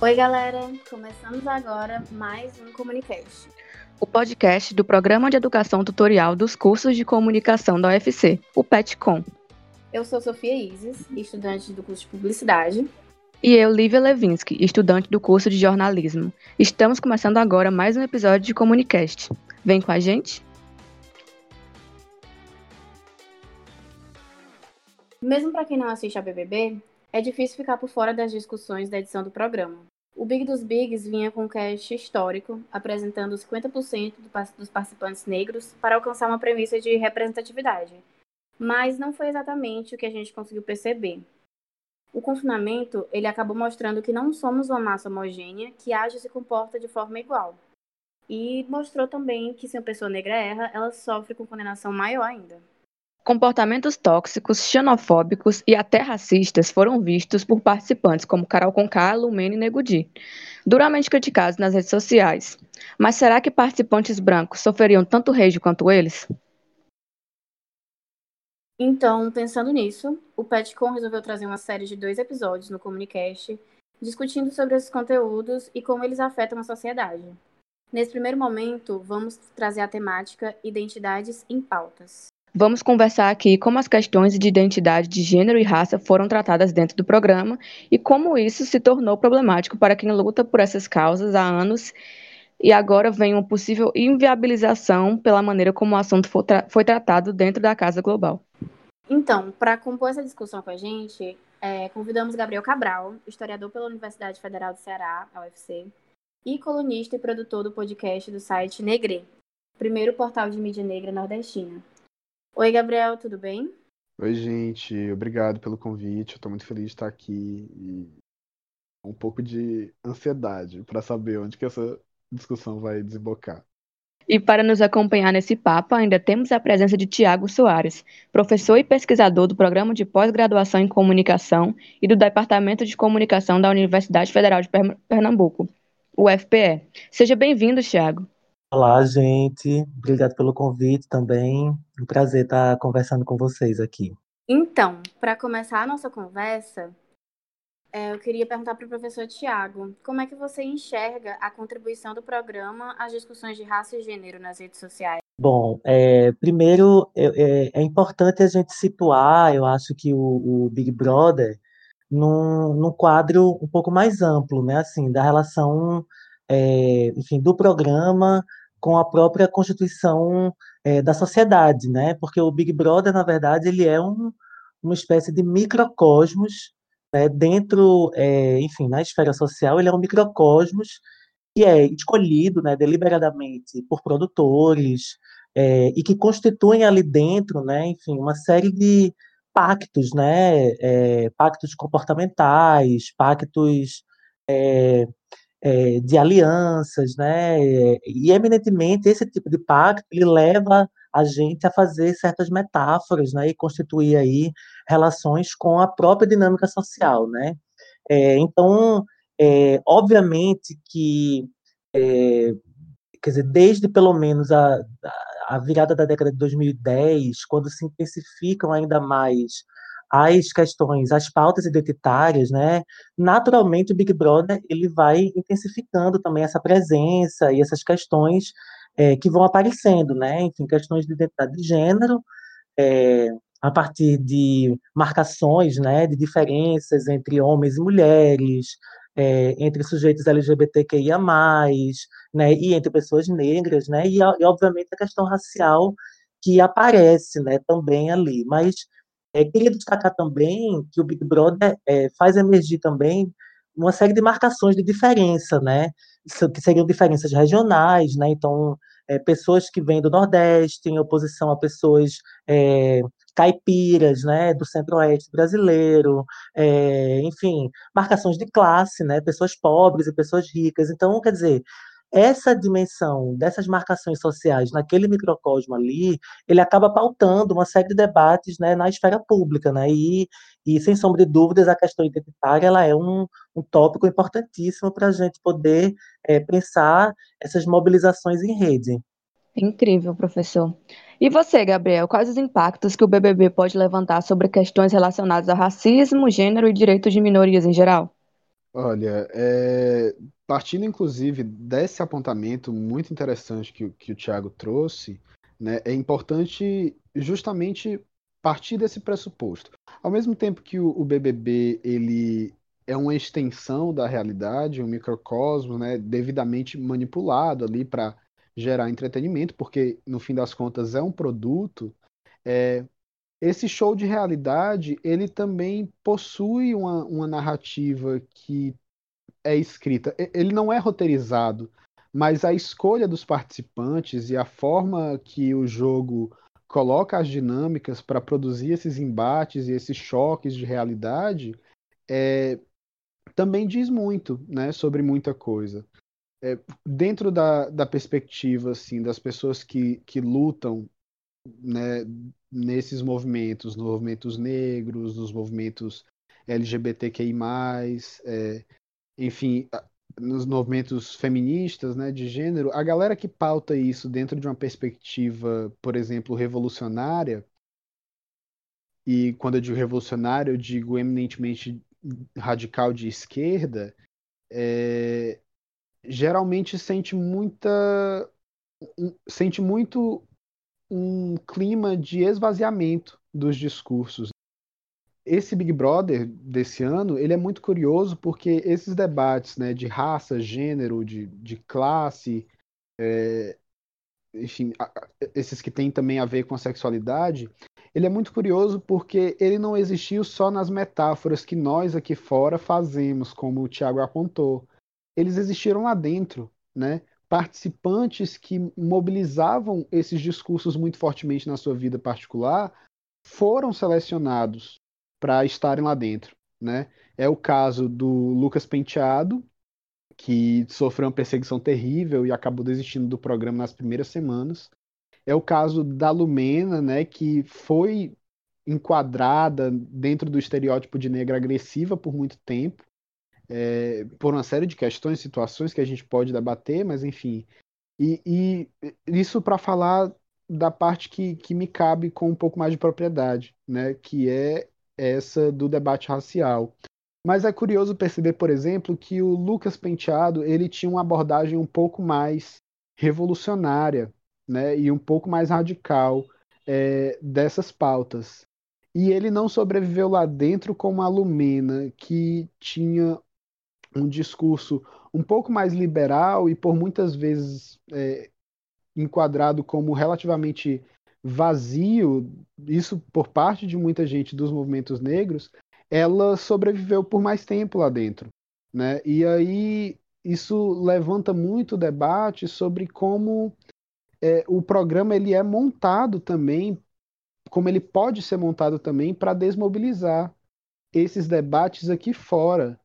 Oi, galera! Começamos agora mais um Comunicast. O podcast do Programa de Educação Tutorial dos Cursos de Comunicação da UFC, o PETCOM. Eu sou Sofia Isis, estudante do curso de Publicidade. E eu, Lívia Levinsky, estudante do curso de Jornalismo. Estamos começando agora mais um episódio de Comunicast. Vem com a gente? Mesmo para quem não assiste a BBB, é difícil ficar por fora das discussões da edição do programa. O Big dos Bigs vinha com um cast histórico, apresentando 50% dos participantes negros para alcançar uma premissa de representatividade. Mas não foi exatamente o que a gente conseguiu perceber. O confinamento, ele acabou mostrando que não somos uma massa homogênea que age e se comporta de forma igual. E mostrou também que se uma pessoa negra erra, ela sofre com condenação maior ainda. Comportamentos tóxicos, xenofóbicos e até racistas foram vistos por participantes como Carol Conká, Lumene e Negudi, duramente criticados nas redes sociais. Mas será que participantes brancos sofreriam tanto rage quanto eles? Então, pensando nisso, o Petcom resolveu trazer uma série de dois episódios no Comunicast, discutindo sobre esses conteúdos e como eles afetam a sociedade. Nesse primeiro momento, vamos trazer a temática Identidades em Pautas. Vamos conversar aqui como as questões de identidade de gênero e raça foram tratadas dentro do programa e como isso se tornou problemático para quem luta por essas causas há anos e agora vem uma possível inviabilização pela maneira como o assunto foi, tra foi tratado dentro da Casa Global. Então, para compor essa discussão com a gente, é, convidamos Gabriel Cabral, historiador pela Universidade Federal do Ceará, a UFC, e colunista e produtor do podcast do site Negre, primeiro portal de mídia negra nordestina. Oi, Gabriel, tudo bem? Oi, gente, obrigado pelo convite. Eu tô muito feliz de estar aqui e um pouco de ansiedade para saber onde que essa discussão vai desembocar. E para nos acompanhar nesse papo, ainda temos a presença de Tiago Soares, professor e pesquisador do Programa de Pós-Graduação em Comunicação e do Departamento de Comunicação da Universidade Federal de Pernambuco, UFPE. Seja bem-vindo, Tiago. Olá, gente. Obrigado pelo convite também. Um prazer estar conversando com vocês aqui. Então, para começar a nossa conversa, é, eu queria perguntar para o professor Tiago, como é que você enxerga a contribuição do programa às discussões de raça e gênero nas redes sociais? Bom, é, primeiro é, é, importante a gente situar, eu acho que o, o Big Brother, num, num quadro um pouco mais amplo, né, assim, da relação, é, enfim, do programa com a própria constituição é, da sociedade, né? Porque o Big Brother, na verdade, ele é um, uma espécie de microcosmos né? dentro, é, enfim, na esfera social, ele é um microcosmos que é escolhido, né, deliberadamente por produtores é, e que constituem ali dentro, né, enfim, uma série de pactos, né, é, pactos comportamentais, pactos é, de alianças, né? E eminentemente esse tipo de pacto ele leva a gente a fazer certas metáforas, né? E constituir aí relações com a própria dinâmica social, né? É, então, é, obviamente que é, quer dizer, desde pelo menos a, a virada da década de 2010, quando se intensificam ainda mais as questões, as pautas identitárias, né, naturalmente o Big Brother ele vai intensificando também essa presença e essas questões é, que vão aparecendo, né, enfim, questões de identidade de gênero, é, a partir de marcações, né, de diferenças entre homens e mulheres, é, entre sujeitos LGBTQIA+, né, e entre pessoas negras, né, e, e obviamente a questão racial que aparece, né, também ali, mas é, queria destacar também que o Big Brother é, faz emergir também uma série de marcações de diferença, né? Que seriam diferenças regionais, né? Então, é, pessoas que vêm do Nordeste em oposição a pessoas é, caipiras, né? Do Centro-Oeste brasileiro, é, enfim, marcações de classe, né? Pessoas pobres e pessoas ricas. Então, quer dizer, essa dimensão dessas marcações sociais naquele microcosmo ali, ele acaba pautando uma série de debates né, na esfera pública, né, e, e sem sombra de dúvidas a questão identitária ela é um, um tópico importantíssimo para a gente poder é, pensar essas mobilizações em rede. Incrível, professor. E você, Gabriel, quais os impactos que o BBB pode levantar sobre questões relacionadas a racismo, gênero e direitos de minorias em geral? Olha, é, partindo inclusive desse apontamento muito interessante que, que o Tiago trouxe, né, é importante justamente partir desse pressuposto. Ao mesmo tempo que o, o BBB ele é uma extensão da realidade, um microcosmo, né, devidamente manipulado ali para gerar entretenimento, porque no fim das contas é um produto. É, esse show de realidade ele também possui uma, uma narrativa que é escrita. Ele não é roteirizado, mas a escolha dos participantes e a forma que o jogo coloca as dinâmicas para produzir esses embates e esses choques de realidade é, também diz muito né, sobre muita coisa. É, dentro da, da perspectiva assim, das pessoas que, que lutam né, nesses movimentos, nos movimentos negros, nos movimentos LGBTQI+, é, enfim, nos movimentos feministas, né, de gênero, a galera que pauta isso dentro de uma perspectiva, por exemplo, revolucionária, e quando eu digo revolucionário, eu digo eminentemente radical de esquerda, é, geralmente sente muita sente muito um clima de esvaziamento dos discursos esse Big Brother desse ano, ele é muito curioso porque esses debates né, de raça, gênero, de, de classe, é, enfim, esses que têm também a ver com a sexualidade, ele é muito curioso porque ele não existiu só nas metáforas que nós aqui fora fazemos, como o Tiago apontou. Eles existiram lá dentro, né? Participantes que mobilizavam esses discursos muito fortemente na sua vida particular foram selecionados para estarem lá dentro, né? É o caso do Lucas Penteado, que sofreu uma perseguição terrível e acabou desistindo do programa nas primeiras semanas. É o caso da Lumena, né, que foi enquadrada dentro do estereótipo de negra agressiva por muito tempo, é, por uma série de questões, situações que a gente pode debater, mas enfim. E, e isso para falar da parte que, que me cabe com um pouco mais de propriedade, né, que é essa do debate racial. Mas é curioso perceber, por exemplo, que o Lucas Penteado ele tinha uma abordagem um pouco mais revolucionária, né, e um pouco mais radical é, dessas pautas. E ele não sobreviveu lá dentro como a Lumena, que tinha um discurso um pouco mais liberal e por muitas vezes é, enquadrado como relativamente vazio, isso por parte de muita gente dos movimentos negros, ela sobreviveu por mais tempo lá dentro, né? E aí isso levanta muito debate sobre como é, o programa ele é montado também, como ele pode ser montado também para desmobilizar esses debates aqui fora,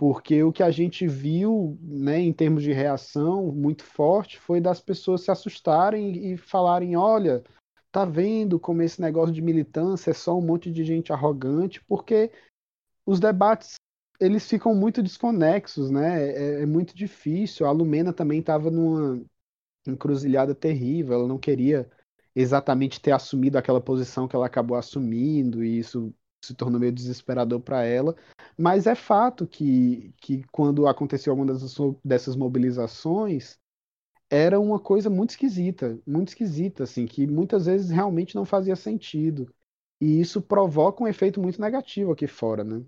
porque o que a gente viu, né, em termos de reação muito forte, foi das pessoas se assustarem e falarem, olha, tá vendo como esse negócio de militância é só um monte de gente arrogante, porque os debates eles ficam muito desconexos, né? É, é muito difícil. A Lumena também estava numa encruzilhada terrível, ela não queria exatamente ter assumido aquela posição que ela acabou assumindo, e isso se tornou meio desesperador para ela. Mas é fato que, que quando aconteceu alguma dessas, dessas mobilizações, era uma coisa muito esquisita, muito esquisita, assim, que muitas vezes realmente não fazia sentido. E isso provoca um efeito muito negativo aqui fora, né?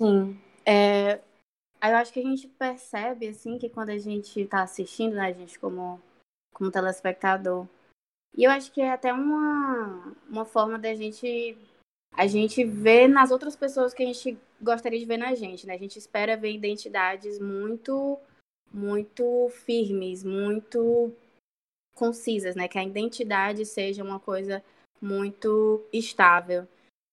Sim. É, eu acho que a gente percebe, assim, que quando a gente está assistindo, né, a gente como, como telespectador, e eu acho que é até uma, uma forma da gente a gente ver nas outras pessoas que a gente gostaria de ver na gente, né? A gente espera ver identidades muito muito firmes, muito concisas, né? Que a identidade seja uma coisa muito estável.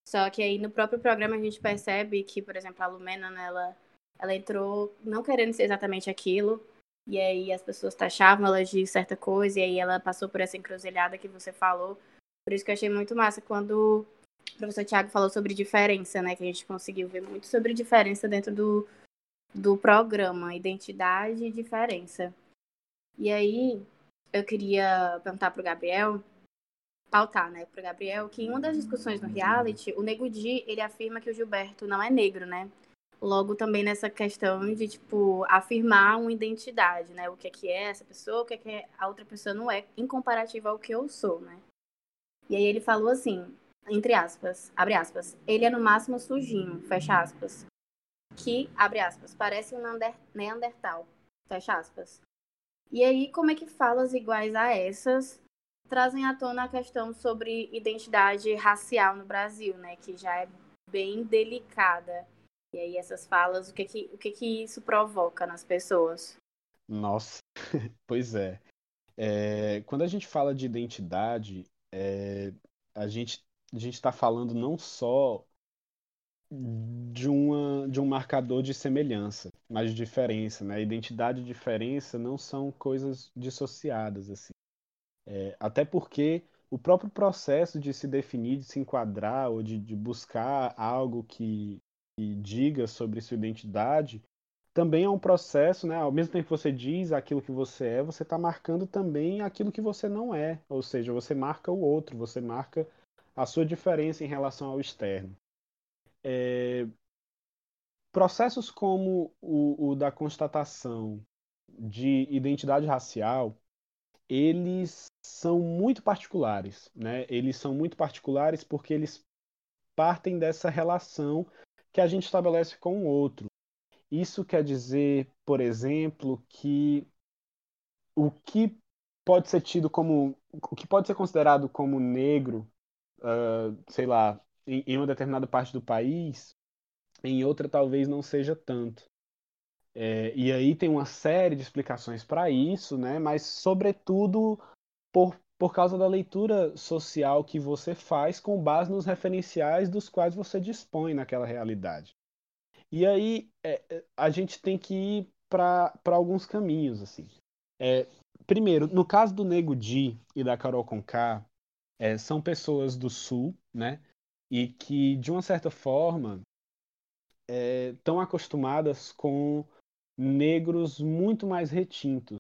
Só que aí no próprio programa a gente percebe que, por exemplo, a Lumena, né, ela, ela entrou não querendo ser exatamente aquilo, e aí as pessoas taxavam ela de certa coisa, e aí ela passou por essa encruzilhada que você falou. Por isso que eu achei muito massa quando o professor Tiago falou sobre diferença, né? Que a gente conseguiu ver muito sobre diferença dentro do, do programa Identidade e Diferença. E aí, eu queria perguntar para o Gabriel, pautar, né, para o Gabriel, que em uma das discussões no reality, o Nego Di, ele afirma que o Gilberto não é negro, né? logo também nessa questão de, tipo, afirmar uma identidade, né? O que é que é essa pessoa, o que é que a outra pessoa não é, em comparativo ao que eu sou, né? E aí ele falou assim, entre aspas, abre aspas, ele é no máximo sujinho, fecha aspas, que, abre aspas, parece um neandertal, fecha aspas. E aí, como é que falas iguais a essas trazem à tona a questão sobre identidade racial no Brasil, né? Que já é bem delicada. E aí essas falas, o que que, o que, que isso provoca nas pessoas? Nossa, pois é. é. Quando a gente fala de identidade, é, a gente a gente está falando não só de, uma, de um marcador de semelhança, mas de diferença, né? Identidade e diferença não são coisas dissociadas assim. É, até porque o próprio processo de se definir, de se enquadrar ou de, de buscar algo que, que, diga sobre sua identidade também é um processo, né? Ao mesmo tempo que você diz aquilo que você é, você está marcando também aquilo que você não é. Ou seja, você marca o outro, você marca a sua diferença em relação ao externo. É... Processos como o, o da constatação de identidade racial, eles são muito particulares, né? Eles são muito particulares porque eles partem dessa relação que a gente estabelece com o outro. Isso quer dizer, por exemplo, que o que pode ser tido como o que pode ser considerado como negro, uh, sei lá, em, em uma determinada parte do país, em outra talvez não seja tanto. É, e aí tem uma série de explicações para isso, né? Mas sobretudo por, por causa da leitura social que você faz com base nos referenciais dos quais você dispõe naquela realidade. E aí é, é a gente tem que ir para alguns caminhos, assim. É, primeiro, no caso do Nego Di e da Carol Conká, é, são pessoas do Sul, né? E que, de uma certa forma, estão é, acostumadas com negros muito mais retintos,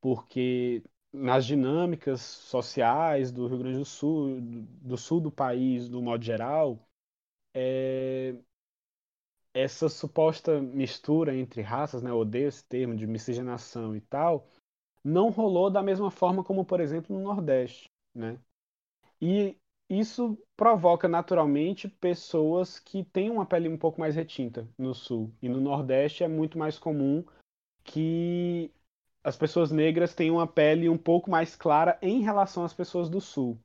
porque nas dinâmicas sociais do Rio Grande do Sul, do sul do país, do modo geral, é... essa suposta mistura entre raças, né, eu odeio esse termo de miscigenação e tal, não rolou da mesma forma como, por exemplo, no Nordeste, né? E isso provoca naturalmente pessoas que têm uma pele um pouco mais retinta no sul. E no Nordeste é muito mais comum que as pessoas negras tenham uma pele um pouco mais clara em relação às pessoas do sul.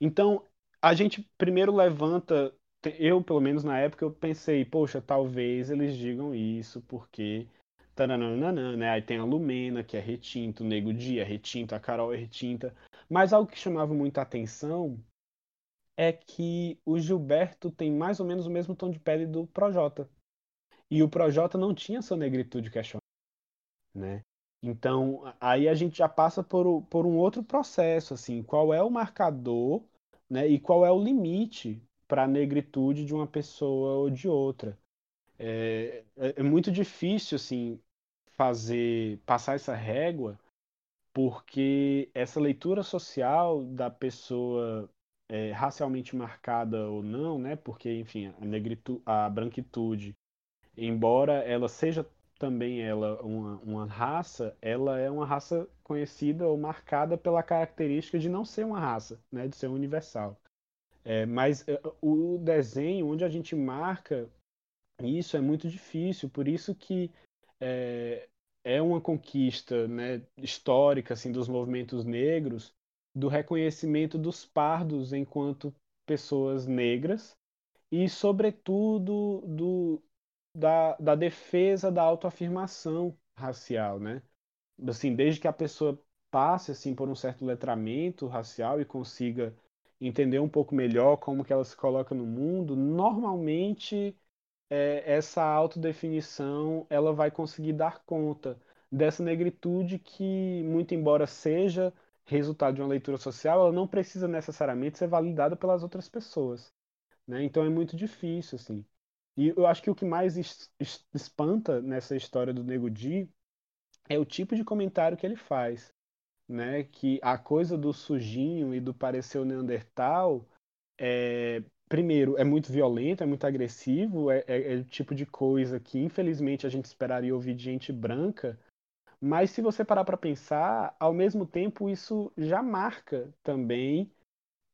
Então, a gente primeiro levanta, eu pelo menos na época eu pensei, poxa, talvez eles digam isso porque taranana, né? Aí tem a Lumena, que é retinta, o Nego Dia é retinta, a Carol é retinta. Mas algo que chamava muita atenção é que o Gilberto tem mais ou menos o mesmo tom de pele do Projota. E o Projota não tinha sua negritude questionada, né? Então, aí a gente já passa por, por um outro processo, assim, qual é o marcador, né, e qual é o limite para a negritude de uma pessoa ou de outra. É, é, é muito difícil, assim, fazer, passar essa régua, porque essa leitura social da pessoa é, racialmente marcada ou não, né? Porque, enfim, a negritude, a branquitude, embora ela seja também ela uma, uma raça, ela é uma raça conhecida ou marcada pela característica de não ser uma raça, né? De ser universal. É, mas é, o desenho, onde a gente marca isso, é muito difícil. Por isso que é, é uma conquista né, histórica assim, dos movimentos negros do reconhecimento dos pardos enquanto pessoas negras e, sobretudo, do, da, da defesa da autoafirmação racial, né? Assim, desde que a pessoa passe assim por um certo letramento racial e consiga entender um pouco melhor como que ela se coloca no mundo, normalmente é, essa autodefinição ela vai conseguir dar conta dessa negritude que, muito embora seja resultado de uma leitura social, ela não precisa necessariamente ser validada pelas outras pessoas. Né? Então é muito difícil, assim. E eu acho que o que mais espanta nessa história do Nego Di é o tipo de comentário que ele faz. Né? Que a coisa do sujinho e do parecer o Neandertal é, primeiro, é muito violento, é muito agressivo, é, é, é, o tipo de coisa que, infelizmente, a gente esperaria ouvir de gente branca. Mas se você parar para pensar, ao mesmo tempo, isso já marca também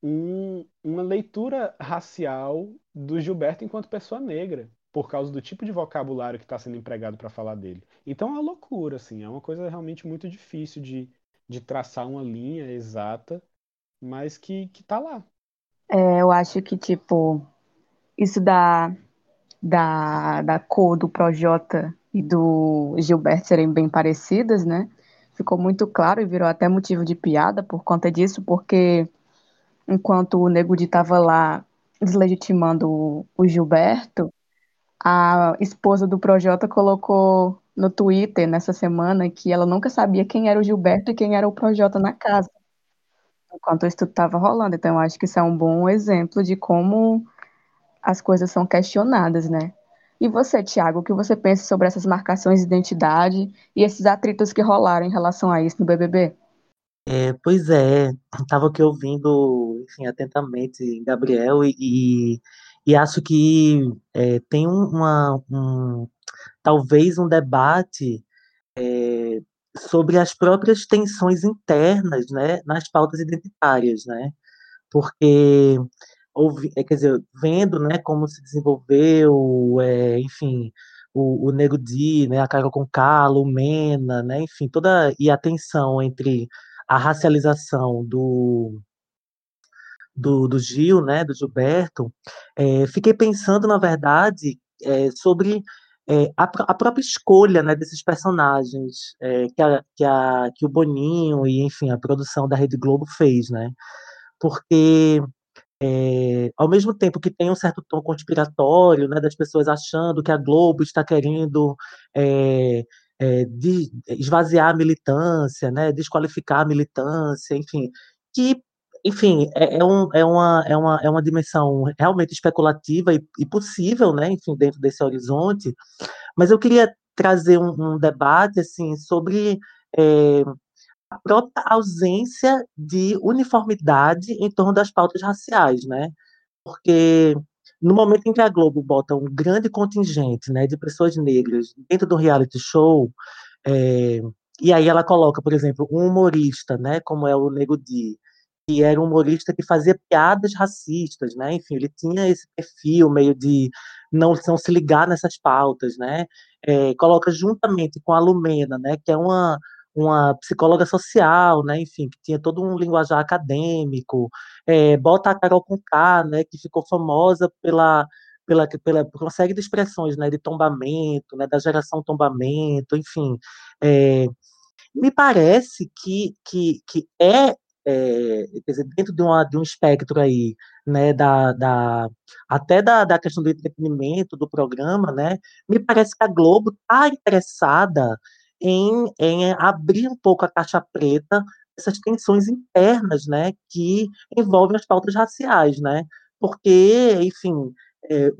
um, uma leitura racial do Gilberto enquanto pessoa negra, por causa do tipo de vocabulário que está sendo empregado para falar dele. Então é uma loucura, assim, é uma coisa realmente muito difícil de, de traçar uma linha exata, mas que, que tá lá. É, eu acho que, tipo, isso da, da, da cor do Projota e do Gilberto serem bem parecidas, né? Ficou muito claro e virou até motivo de piada por conta disso, porque enquanto o Nego Di estava lá deslegitimando o Gilberto, a esposa do Projota colocou no Twitter nessa semana que ela nunca sabia quem era o Gilberto e quem era o Projota na casa, enquanto o estudo estava rolando. Então, eu acho que isso é um bom exemplo de como as coisas são questionadas, né? E você, Tiago, o que você pensa sobre essas marcações de identidade e esses atritos que rolaram em relação a isso no BBB? É, pois é, estava aqui ouvindo, enfim, atentamente Gabriel e, e acho que é, tem uma, um, talvez um debate é, sobre as próprias tensões internas, né, nas pautas identitárias, né, porque ouvi, é, quer dizer, vendo, né, como se desenvolveu, é, enfim, o, o Nego Di, né, a Carol Conká, a Lumena, né, enfim, toda e a tensão entre a racialização do, do, do Gil, né, do Gilberto, é, fiquei pensando, na verdade, é, sobre é, a, a, própria escolha né, desses personagens é, que, a, que, a, que o Boninho e, enfim, a produção da Rede Globo fez, né? Porque é, ao mesmo tempo que tem um certo tom conspiratório, né, das pessoas achando que a Globo está querendo é, é, de, esvaziar a militância, né, desqualificar a militância, enfim, que enfim, é, é, um, é, uma, é, uma, é uma dimensão realmente especulativa e, e, possível, né, enfim, dentro desse horizonte, mas eu queria trazer um, um debate, assim, sobre é, a própria ausência de uniformidade em torno das pautas raciais, né, porque no momento em que a Globo bota um grande contingente né, de pessoas negras dentro do reality show, é, e aí ela coloca, por exemplo, um humorista, né, como é o Nego Di, que era um humorista que fazia piadas racistas, né, enfim, ele tinha esse perfil meio de não, não se ligar nessas pautas, né, é, coloca juntamente com a Lumena, né, que é uma uma psicóloga social, né, enfim, que tinha todo um linguajar acadêmico, é, bota a Carol Conká, né, que ficou famosa pela, pela, pela, por uma série de expressões, né, de tombamento, né, da geração tombamento, enfim, é, me parece que, que, que é, é quer dizer, dentro de, uma, de um espectro aí, né, da, da, até da, da questão do entretenimento, do programa, né, me parece que a Globo está interessada em, em abrir um pouco a caixa preta essas tensões internas, né, que envolvem as pautas raciais, né, porque, enfim, é,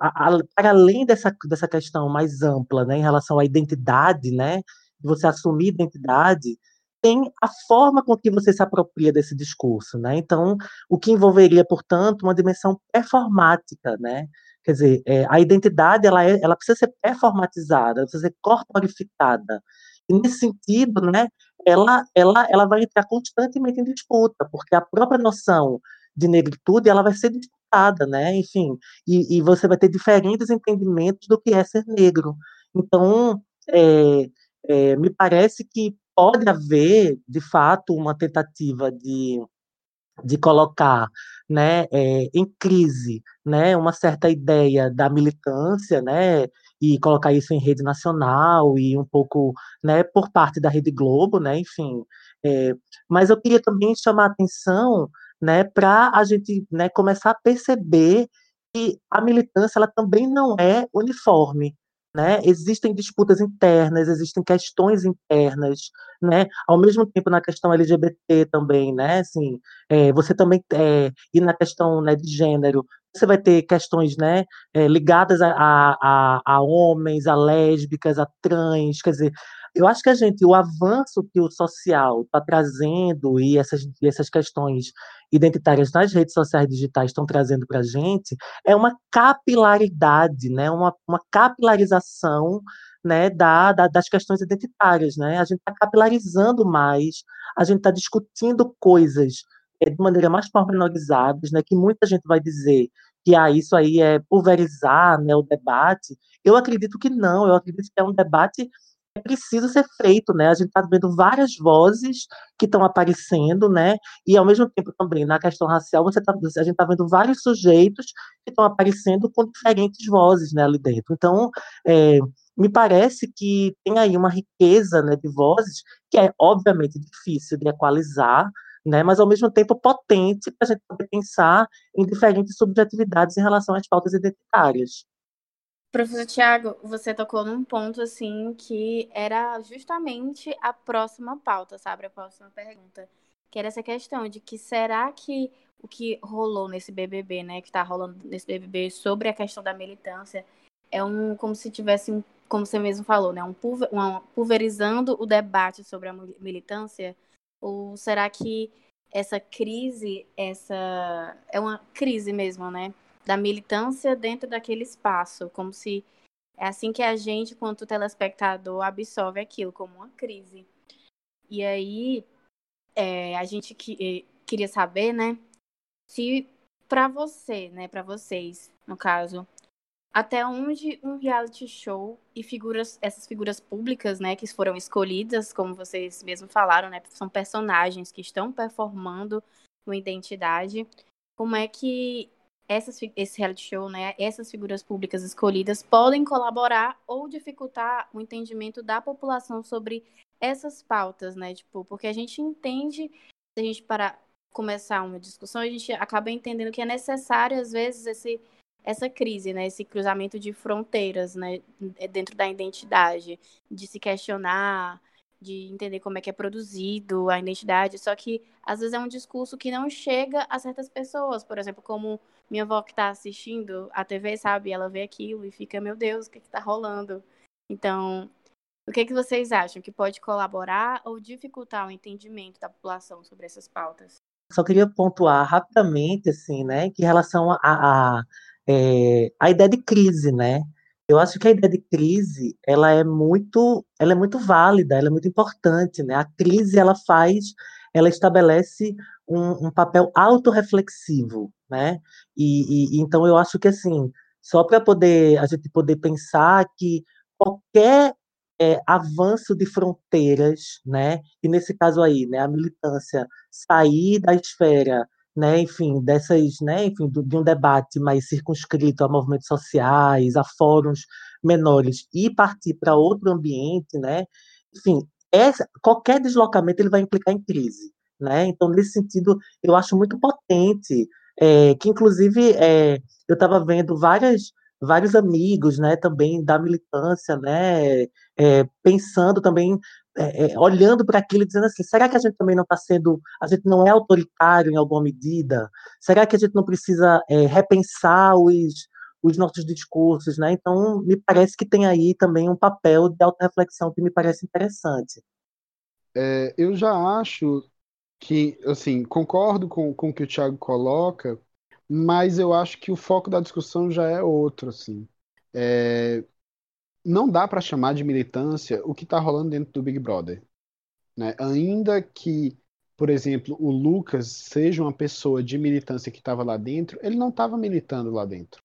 a, a, para além dessa, dessa questão mais ampla, né, em relação à identidade, né, de você assumir identidade, tem a forma com que você se apropria desse discurso, né? Então, o que envolveria, portanto, uma dimensão performática, né? Quer dizer, é, a identidade ela, é, ela precisa ser performatizada, precisa ser corporificada. E nesse sentido, né, ela, ela, ela vai entrar constantemente em disputa, porque a própria noção de negritude ela vai ser disputada, né? Enfim, e, e você vai ter diferentes entendimentos do que é ser negro. Então, é, é, me parece que pode haver, de fato, uma tentativa de de colocar né, é, em crise né, uma certa ideia da militância, né, e colocar isso em rede nacional e um pouco né, por parte da Rede Globo, né, enfim. É, mas eu queria também chamar a atenção né, para a gente né, começar a perceber que a militância ela também não é uniforme. Né? Existem disputas internas, existem questões internas, né? Ao mesmo tempo na questão LGBT também, né? Assim, é, você também é, e na questão né, de gênero, você vai ter questões, né, é, ligadas a, a, a, homens, a lésbicas, a trans, quer dizer, eu acho que a gente, o avanço que o social está trazendo e essas, essas questões identitárias nas redes sociais digitais estão trazendo para a gente é uma capilaridade, né? uma, uma capilarização né, da, da, das questões identitárias. Né? A gente está capilarizando mais, a gente está discutindo coisas é, de maneira mais pormenorizadas, né, que muita gente vai dizer que ah, isso aí é pulverizar né, o debate. Eu acredito que não, eu acredito que é um debate precisa ser feito, né? A gente está vendo várias vozes que estão aparecendo, né? E ao mesmo tempo também na questão racial, você tá, a gente está vendo vários sujeitos que estão aparecendo com diferentes vozes, né, ali dentro. Então, é, me parece que tem aí uma riqueza né, de vozes que é obviamente difícil de equalizar, né, mas ao mesmo tempo potente para a gente poder pensar em diferentes subjetividades em relação às pautas identitárias. Professor Tiago, você tocou num ponto assim que era justamente a próxima pauta, sabe? A próxima pergunta. Que era essa questão de que será que o que rolou nesse BBB, né, que está rolando nesse BBB sobre a questão da militância, é um como se tivesse um, como você mesmo falou, né, um, pulver, um pulverizando o debate sobre a militância ou será que essa crise, essa é uma crise mesmo, né? Da militância dentro daquele espaço, como se é assim que a gente, quanto telespectador, absorve aquilo como uma crise. E aí, é, a gente que, é, queria saber, né? Se para você, né, para vocês, no caso, até onde um reality show e figuras, essas figuras públicas, né, que foram escolhidas, como vocês mesmo falaram, né, são personagens que estão performando uma identidade. Como é que essas, esse reality show, né, essas figuras públicas escolhidas podem colaborar ou dificultar o entendimento da população sobre essas pautas, né, tipo, porque a gente entende, se a gente para começar uma discussão, a gente acaba entendendo que é necessário às vezes esse essa crise, né, esse cruzamento de fronteiras, né, dentro da identidade, de se questionar, de entender como é que é produzido a identidade, só que às vezes é um discurso que não chega a certas pessoas, por exemplo, como minha avó que está assistindo a TV, sabe, ela vê aquilo e fica, meu Deus, o que está rolando? Então, o que, que vocês acham que pode colaborar ou dificultar o entendimento da população sobre essas pautas? Só queria pontuar rapidamente, assim, né, que em relação a, a é, a ideia de crise, né? Eu acho que a ideia de crise, ela é muito, ela é muito válida, ela é muito importante, né? A crise, ela faz, ela estabelece um, um papel autorreflexivo, né? E, e, então eu acho que assim, só para poder a gente poder pensar que qualquer é, avanço de fronteiras, né? E nesse caso aí, né, a militância sair da esfera né, enfim, dessas, né, enfim, de um debate mais circunscrito a movimentos sociais, a fóruns menores e partir para outro ambiente, né, enfim, essa, qualquer deslocamento ele vai implicar em crise, né, então nesse sentido eu acho muito potente, é, que inclusive é, eu estava vendo várias vários amigos, né, também da militância, né, é, pensando também é, é, olhando para aquilo e dizendo assim, será que a gente também não está sendo, a gente não é autoritário em alguma medida? Será que a gente não precisa é, repensar os, os nossos discursos, né? Então, me parece que tem aí também um papel de auto-reflexão que me parece interessante. É, eu já acho que, assim, concordo com, com o que o Thiago coloca, mas eu acho que o foco da discussão já é outro, assim. É, não dá para chamar de militância o que está rolando dentro do Big Brother. Né? Ainda que, por exemplo, o Lucas seja uma pessoa de militância que estava lá dentro, ele não estava militando lá dentro.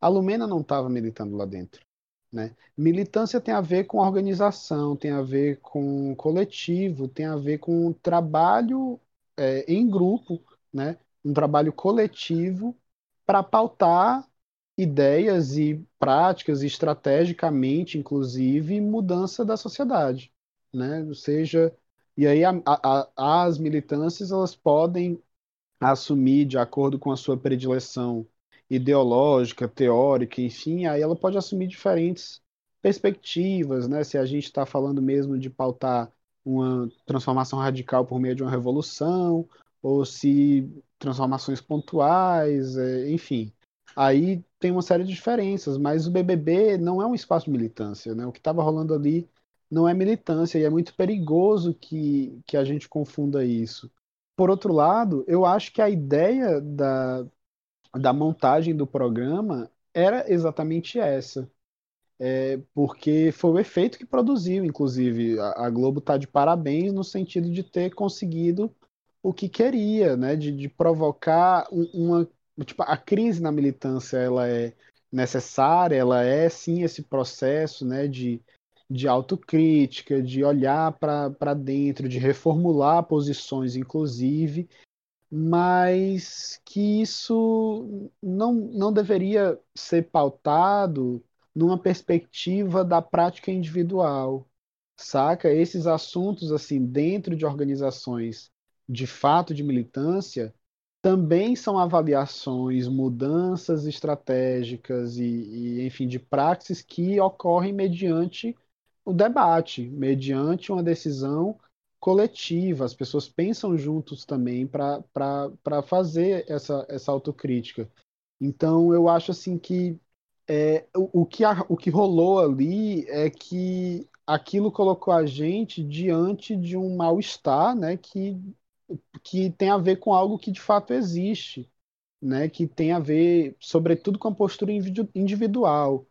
A Lumena não estava militando lá dentro. Né? Militância tem a ver com organização, tem a ver com coletivo, tem a ver com trabalho é, em grupo, né? um trabalho coletivo para pautar ideias e práticas, estrategicamente, inclusive, mudança da sociedade, né? Ou seja, e aí a, a, as militâncias elas podem assumir de acordo com a sua predileção ideológica, teórica, enfim, aí ela pode assumir diferentes perspectivas, né? Se a gente está falando mesmo de pautar uma transformação radical por meio de uma revolução, ou se transformações pontuais, é, enfim. Aí tem uma série de diferenças, mas o BBB não é um espaço de militância, né? O que estava rolando ali não é militância, e é muito perigoso que, que a gente confunda isso. Por outro lado, eu acho que a ideia da, da montagem do programa era exatamente essa. É, porque foi o efeito que produziu, inclusive. A, a Globo está de parabéns no sentido de ter conseguido o que queria, né? De, de provocar uma. Tipo, a crise na militância ela é necessária, ela é sim esse processo né, de, de autocrítica, de olhar para dentro, de reformular posições, inclusive, mas que isso não, não deveria ser pautado numa perspectiva da prática individual, saca? Esses assuntos, assim, dentro de organizações de fato de militância, também são avaliações, mudanças estratégicas e, e, enfim, de praxis que ocorrem mediante o debate, mediante uma decisão coletiva. As pessoas pensam juntos também para fazer essa, essa autocrítica. Então, eu acho assim que é, o, o, que a, o que rolou ali é que aquilo colocou a gente diante de um mal-estar né, que, que tem a ver com algo que de fato existe, né, que tem a ver, sobretudo, com a postura individual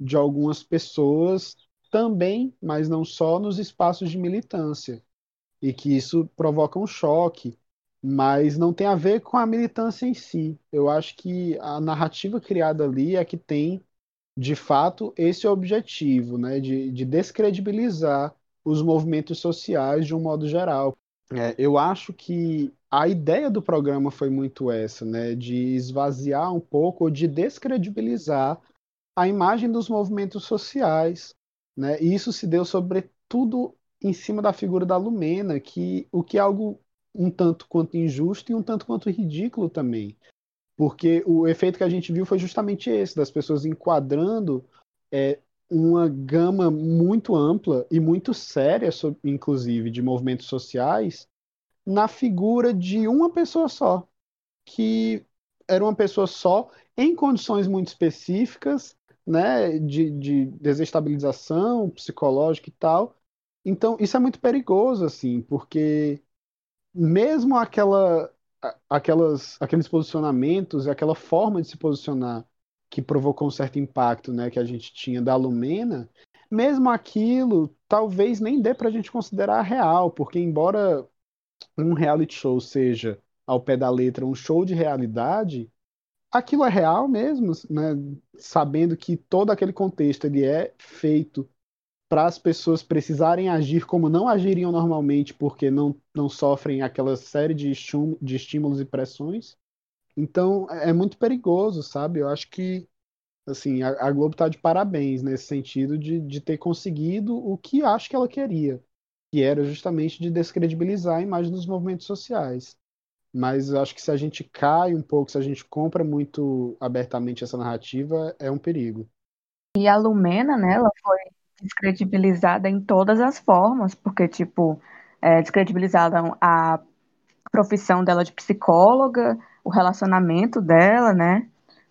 de algumas pessoas também, mas não só nos espaços de militância, e que isso provoca um choque, mas não tem a ver com a militância em si. Eu acho que a narrativa criada ali é que tem, de fato, esse objetivo, né, de, de descredibilizar os movimentos sociais de um modo geral. É, eu acho que a ideia do programa foi muito essa, né, de esvaziar um pouco, ou de descredibilizar a imagem dos movimentos sociais, né? E isso se deu sobretudo em cima da figura da Lumena, que o que é algo um tanto quanto injusto e um tanto quanto ridículo também. Porque o efeito que a gente viu foi justamente esse, das pessoas enquadrando é, uma gama muito ampla e muito séria, inclusive, de movimentos sociais, na figura de uma pessoa só, que era uma pessoa só, em condições muito específicas, né, de, de desestabilização psicológica e tal. Então, isso é muito perigoso, assim, porque mesmo aquela, aquelas, aqueles posicionamentos, aquela forma de se posicionar que provocou um certo impacto, né, que a gente tinha da Lumena, mesmo aquilo talvez nem dê para a gente considerar real, porque embora um reality show seja ao pé da letra um show de realidade, aquilo é real mesmo, né? Sabendo que todo aquele contexto ele é feito para as pessoas precisarem agir como não agiriam normalmente, porque não, não sofrem aquela série de, de estímulos e pressões. Então é, é muito perigoso, sabe? Eu acho que assim a, a Globo está de parabéns nesse sentido de, de ter conseguido o que acho que ela queria, que era justamente de descredibilizar a imagem dos movimentos sociais. Mas eu acho que se a gente cai um pouco, se a gente compra muito abertamente essa narrativa, é um perigo. E a Lumena, né, ela foi descredibilizada em todas as formas, porque, tipo, é, descredibilizaram a profissão dela de psicóloga, o relacionamento dela, né?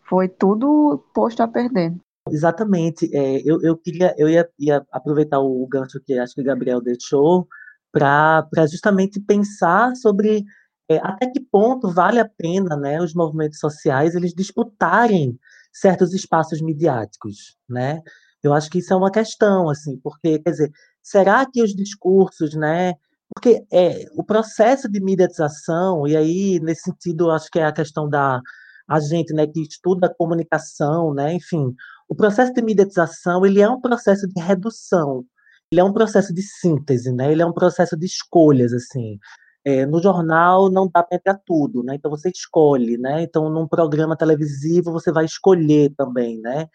Foi tudo posto a perder. Exatamente. É, eu, eu queria, eu ia, ia aproveitar o gancho que acho que o Gabriel deixou para justamente pensar sobre é, até que ponto vale a pena né, os movimentos sociais eles disputarem certos espaços midiáticos, né? Eu acho que isso é uma questão, assim, porque, quer dizer, será que os discursos, né? Porque é, o processo de mediatização, e aí, nesse sentido, acho que é a questão da a gente, né, que estuda comunicação, né, enfim, o processo de mediatização, ele é um processo de redução, ele é um processo de síntese, né, ele é um processo de escolhas, assim, é, no jornal não dá para entrar tudo, né? Então você escolhe, né? Então num programa televisivo você vai escolher também, né?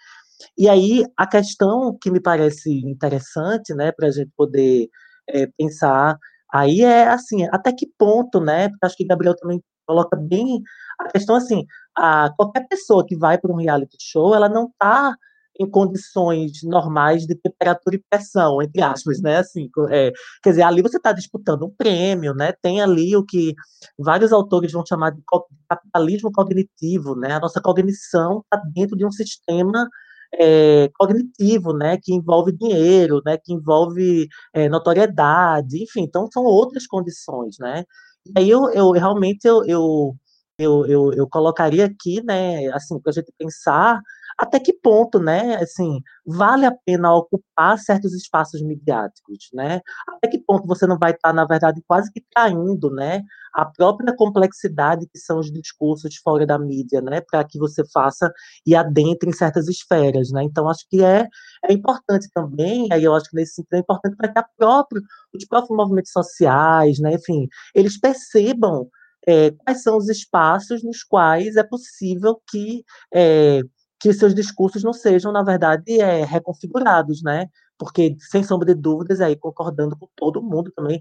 E aí a questão que me parece interessante, né, para a gente poder é, pensar, aí é assim, até que ponto, né? Porque acho que Gabriel também coloca bem a questão assim, a qualquer pessoa que vai para um reality show, ela não está em condições normais de temperatura e pressão, entre aspas, né? Assim, é, quer dizer, ali você está disputando um prêmio, né? Tem ali o que vários autores vão chamar de capitalismo cognitivo, né? A nossa cognição está dentro de um sistema é, cognitivo, né, que envolve dinheiro, né, que envolve é, notoriedade, enfim, então são outras condições, né. E aí eu, eu realmente eu, eu, eu, eu, eu colocaria aqui, né, assim, para a gente pensar até que ponto, né, assim, vale a pena ocupar certos espaços midiáticos, né? Até que ponto você não vai estar, na verdade, quase que traindo, né, a própria complexidade que são os discursos fora da mídia, né, para que você faça e adentre em certas esferas, né? Então acho que é, é importante também, aí eu acho que nesse sentido é importante para que a próprio, os próprios movimentos sociais, né, enfim, eles percebam é, quais são os espaços nos quais é possível que é, que seus discursos não sejam, na verdade, é, reconfigurados, né? Porque, sem sombra de dúvidas, aí concordando com todo mundo também,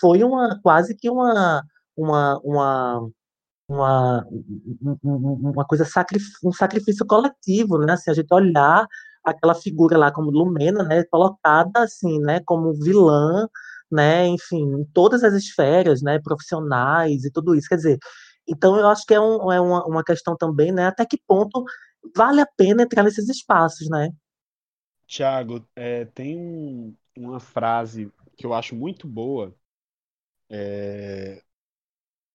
foi uma quase que uma uma, uma, uma, uma coisa, um sacrifício coletivo, né? Assim, a gente olhar aquela figura lá como Lumena, né? Colocada assim, né? Como vilã, né? Enfim, em todas as esferas, né? Profissionais e tudo isso. Quer dizer, então eu acho que é, um, é uma, uma questão também, né? Até que ponto vale a pena entrar nesses espaços, né? Tiago, é, tem um, uma frase que eu acho muito boa, é,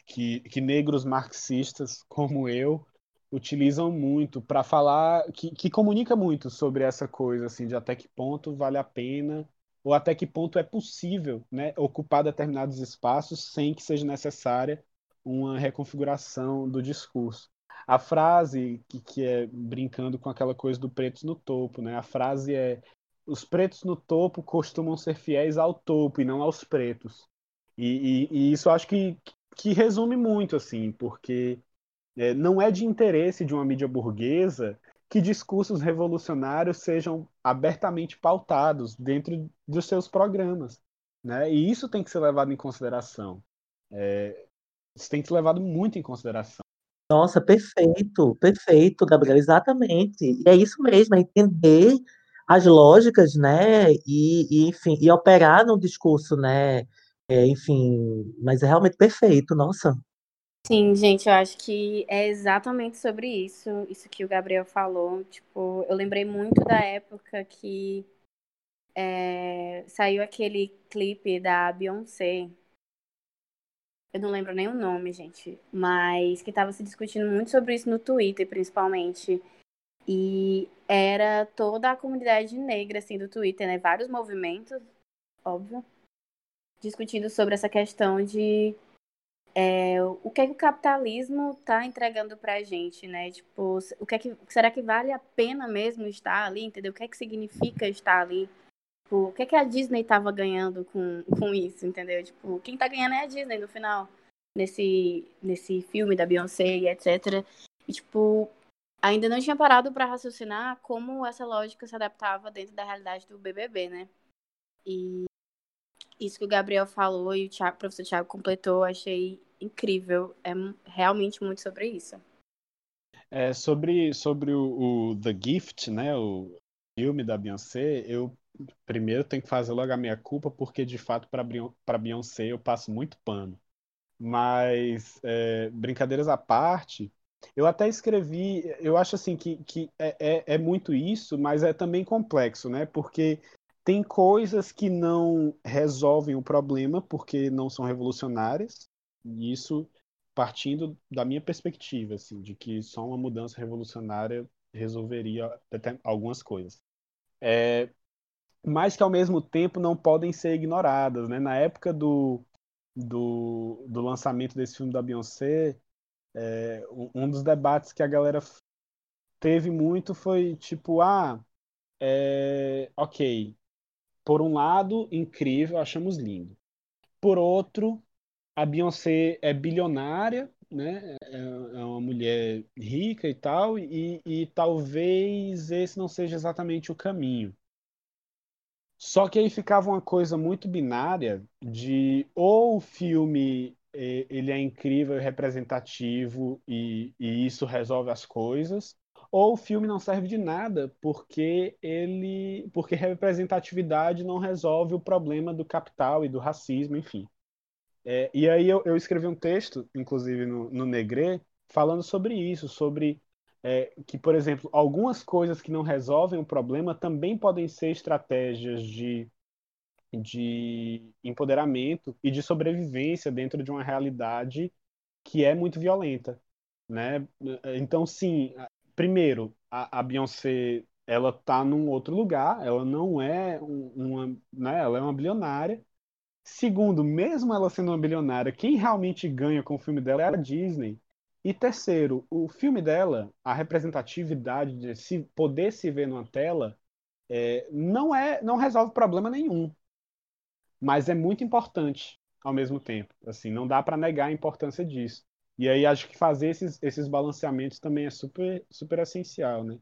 que, que negros marxistas como eu utilizam muito para falar, que, que comunica muito sobre essa coisa, assim, de até que ponto vale a pena ou até que ponto é possível né, ocupar determinados espaços sem que seja necessária uma reconfiguração do discurso a frase que, que é brincando com aquela coisa do pretos no topo, né? A frase é os pretos no topo costumam ser fiéis ao topo e não aos pretos. E, e, e isso acho que, que resume muito, assim, porque é, não é de interesse de uma mídia burguesa que discursos revolucionários sejam abertamente pautados dentro dos seus programas. Né? E isso tem que ser levado em consideração. É, isso tem que ser levado muito em consideração. Nossa, perfeito, perfeito, Gabriel, exatamente. E é isso mesmo, é entender as lógicas, né, e, e, enfim, e operar no discurso, né, é, enfim, mas é realmente perfeito, nossa. Sim, gente, eu acho que é exatamente sobre isso, isso que o Gabriel falou. Tipo, eu lembrei muito da época que é, saiu aquele clipe da Beyoncé, eu não lembro nem o nome, gente, mas que estava se discutindo muito sobre isso no Twitter, principalmente. E era toda a comunidade negra, assim, do Twitter, né? Vários movimentos, óbvio, discutindo sobre essa questão de é, o que é que o capitalismo está entregando para a gente, né? Tipo, o que é que será que vale a pena mesmo estar ali, entendeu? O que é que significa estar ali? Tipo, o que, é que a Disney tava ganhando com, com isso, entendeu? Tipo, quem tá ganhando é a Disney no final. Nesse, nesse filme da Beyoncé e etc. E, tipo, ainda não tinha parado para raciocinar como essa lógica se adaptava dentro da realidade do BBB, né? E isso que o Gabriel falou e o, Thiago, o professor Thiago completou, achei incrível. É realmente muito sobre isso. É, sobre sobre o, o, The Gift, né, o filme da Beyoncé, eu primeiro tenho que fazer logo a minha culpa, porque de fato para Beyoncé eu passo muito pano. Mas, é, brincadeiras à parte, eu até escrevi, eu acho assim que, que é, é, é muito isso, mas é também complexo, né? Porque tem coisas que não resolvem o problema porque não são revolucionárias, e isso partindo da minha perspectiva, assim, de que só uma mudança revolucionária resolveria algumas coisas. É, mas que ao mesmo tempo não podem ser ignoradas. Né? Na época do, do, do lançamento desse filme da Beyoncé, é, um dos debates que a galera teve muito foi tipo, ah, é, ok, por um lado, incrível, achamos lindo. Por outro, a Beyoncé é bilionária, né? É, é uma mulher rica e tal, e, e talvez esse não seja exatamente o caminho. Só que aí ficava uma coisa muito binária de ou o filme é, ele é incrível e representativo e, e isso resolve as coisas, ou o filme não serve de nada porque ele porque representatividade não resolve o problema do capital e do racismo, enfim. É, e aí eu, eu, escrevi um texto, inclusive no, no Negre, falando sobre isso, sobre é, que, por exemplo, algumas coisas que não resolvem o problema também podem ser estratégias de, de empoderamento e de sobrevivência dentro de uma realidade que é muito violenta, né? Então, sim, primeiro, a, a Beyoncé ela tá num outro lugar, ela não é uma, né, ela é uma bilionária. Segundo, mesmo ela sendo uma bilionária, quem realmente ganha com o filme dela é a Disney. E terceiro, o filme dela, a representatividade de se poder se ver numa tela, é, não é, não resolve problema nenhum, mas é muito importante ao mesmo tempo. Assim, não dá para negar a importância disso. E aí acho que fazer esses, esses balanceamentos também é super, super essencial, né?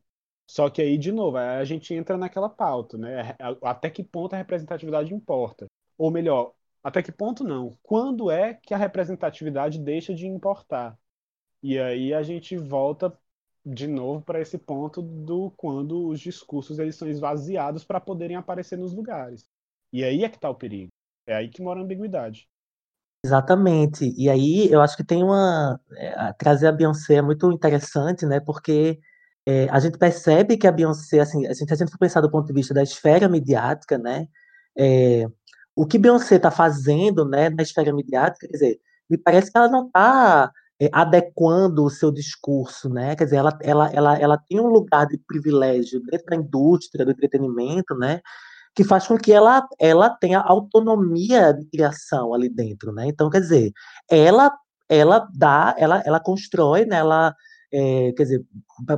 Só que aí, de novo, a gente entra naquela pauta, né? Até que ponto a representatividade importa? Ou melhor, até que ponto não? Quando é que a representatividade deixa de importar? E aí a gente volta de novo para esse ponto do quando os discursos eles são esvaziados para poderem aparecer nos lugares. E aí é que está o perigo. É aí que mora a ambiguidade. Exatamente. E aí eu acho que tem uma. É, trazer a Beyoncé é muito interessante, né? Porque é, a gente percebe que a Beyoncé, assim, a gente, a gente for pensar do ponto de vista da esfera midiática, né? É, o que Beyoncé está fazendo, né, na esfera midiática, quer dizer, me parece que ela não está adequando o seu discurso, né? Quer dizer, ela, ela, ela, ela tem um lugar de privilégio dentro da indústria do entretenimento, né? que faz com que ela, ela tenha autonomia de criação ali dentro, né? Então, quer dizer, ela ela dá, ela, ela constrói, né? Ela, é, quer dizer,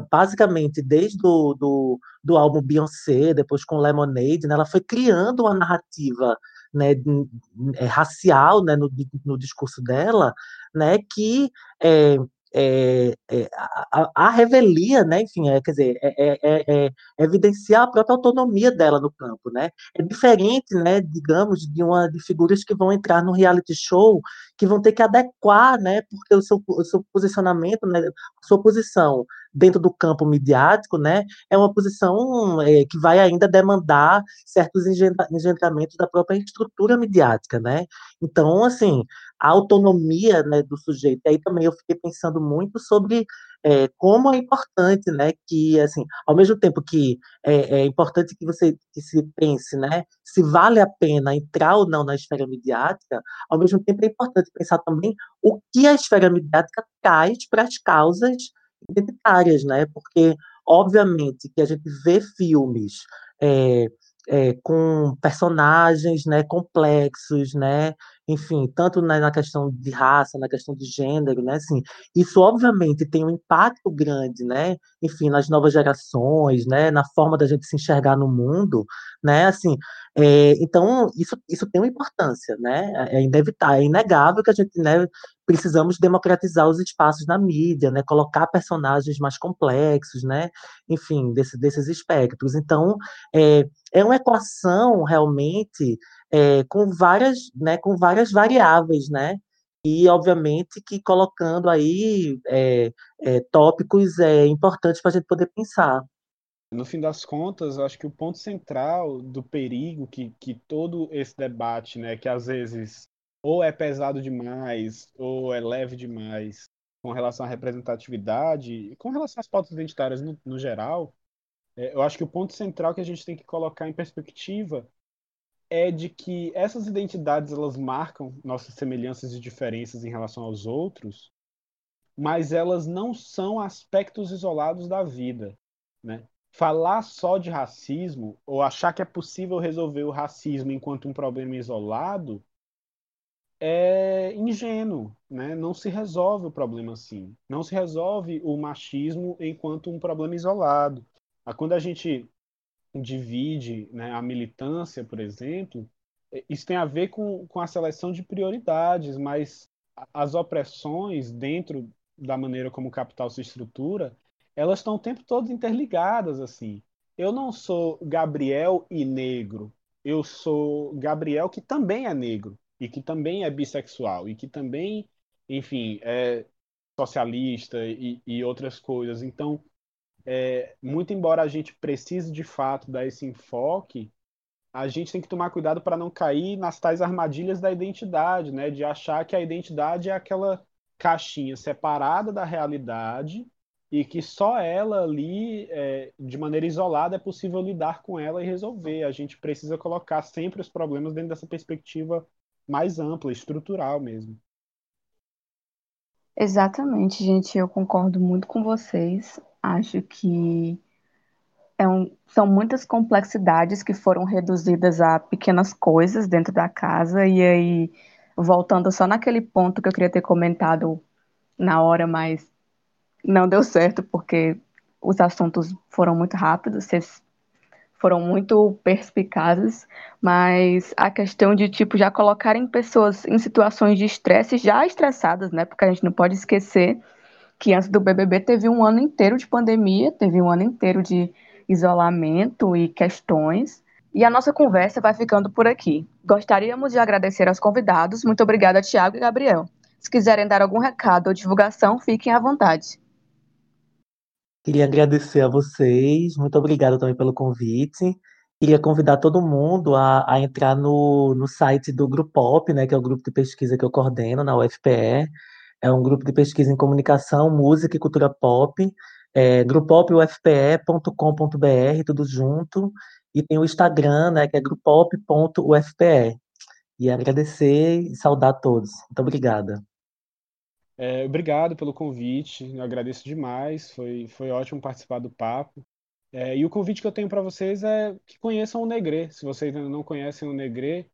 basicamente desde do, do, do álbum Beyoncé, depois com Lemonade, né? Ela foi criando uma narrativa né, é, racial né, no, no discurso dela, né, que é, é, é, a, a, revelia, né, enfim, é, quer dizer, é, é, é, evidenciar a própria autonomia dela no campo, né, é diferente, né, digamos, de uma de figuras que vão entrar no reality show, que vão ter que adequar, né, porque o seu, o seu posicionamento, né, sua posição dentro do campo midiático, né, é uma posição é, que vai ainda demandar certos engendramentos da própria estrutura midiática, né, então, assim, a autonomia né, do sujeito. Aí também eu fiquei pensando muito sobre é, como é importante, né, que assim, ao mesmo tempo que é, é, importante que você que se pense, né, se vale a pena entrar ou não na esfera midiática, ao mesmo tempo é importante pensar também o que a esfera midiática traz para as causas identitárias, né, porque obviamente que a gente vê filmes é, é, com personagens né, complexos, né, enfim, tanto na, na, questão de raça, na questão de gênero, né, assim, isso obviamente tem um impacto grande, né, enfim, nas novas gerações, né, na forma da gente se enxergar no mundo, né, assim, é, então isso, isso tem uma importância, né, é inevitável, é inegável que a gente, né, precisamos democratizar os espaços na mídia, né, colocar personagens mais complexos, né, enfim, desse, desses espectros, então, é, é uma equação realmente é, com várias, né, com várias variáveis, né? E obviamente que colocando aí é, é, tópicos é, importantes para a gente poder pensar. No fim das contas, acho que o ponto central do perigo que, que todo esse debate, né, que às vezes ou é pesado demais ou é leve demais com relação à representatividade, com relação às pautas identitárias no, no geral, é, eu acho que o ponto central que a gente tem que colocar em perspectiva é de que essas identidades elas marcam nossas semelhanças e diferenças em relação aos outros, mas elas não são aspectos isolados da vida, né? Falar só de racismo ou achar que é possível resolver o racismo enquanto um problema isolado é ingênuo, né? Não se resolve o problema assim. Não se resolve o machismo enquanto um problema isolado. Quando a gente divide né, a militância, por exemplo, é, isso tem a ver com, com a seleção de prioridades, mas as opressões dentro da maneira como o capital se estrutura, elas estão o tempo todo interligadas assim. Eu não sou Gabriel e negro, eu sou Gabriel que também é negro e que também é bissexual e que também, enfim, é socialista e, e outras coisas. Então, é, muito embora a gente precise de fato dar esse enfoque, a gente tem que tomar cuidado para não cair nas tais armadilhas da identidade, né? De achar que a identidade é aquela caixinha separada da realidade e que só ela ali, é, de maneira isolada, é possível lidar com ela e resolver. A gente precisa colocar sempre os problemas dentro dessa perspectiva mais ampla, estrutural mesmo. Exatamente, gente, eu concordo muito com vocês. Acho que é um, são muitas complexidades que foram reduzidas a pequenas coisas dentro da casa, e aí, voltando só naquele ponto que eu queria ter comentado na hora, mas não deu certo porque os assuntos foram muito rápidos, vocês foram muito perspicazes, mas a questão de tipo já colocarem pessoas em situações de estresse já estressadas, né? Porque a gente não pode esquecer que antes do BBB teve um ano inteiro de pandemia, teve um ano inteiro de isolamento e questões. E a nossa conversa vai ficando por aqui. Gostaríamos de agradecer aos convidados. Muito obrigada, Tiago e Gabriel. Se quiserem dar algum recado ou divulgação, fiquem à vontade. Queria agradecer a vocês, muito obrigado também pelo convite. Queria convidar todo mundo a, a entrar no, no site do Grupop, né, que é o grupo de pesquisa que eu coordeno na UFPE. É um grupo de pesquisa em comunicação, música e cultura pop. É, grupopufpe.com.br, tudo junto. E tem o Instagram, né, que é grupop.ufpe. E agradecer e saudar todos. Muito obrigada. É, obrigado pelo convite, eu agradeço demais, foi, foi ótimo participar do papo. É, e o convite que eu tenho para vocês é que conheçam o Negre. Se vocês ainda não conhecem o Negre,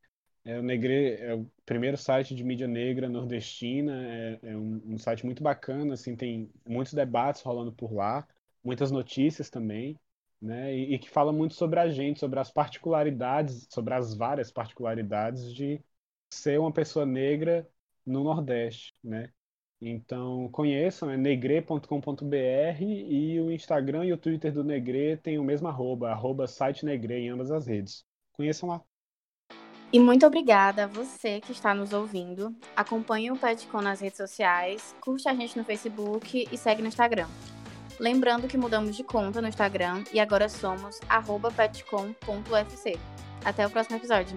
é, o Negre é o primeiro site de mídia negra nordestina, é, é um, um, site muito bacana, assim, tem muitos debates rolando por lá, muitas notícias também, né, e, e que fala muito sobre a gente, sobre as particularidades, sobre as várias particularidades de ser uma pessoa negra no Nordeste, né? Então conheçam, é negre.com.br e o Instagram e o Twitter do Negre tem o mesmo arroba, arroba site Negre em ambas as redes. Conheçam lá. E muito obrigada a você que está nos ouvindo. Acompanhe o Petcom nas redes sociais, curte a gente no Facebook e segue no Instagram. Lembrando que mudamos de conta no Instagram e agora somos petcom.ufc. Até o próximo episódio.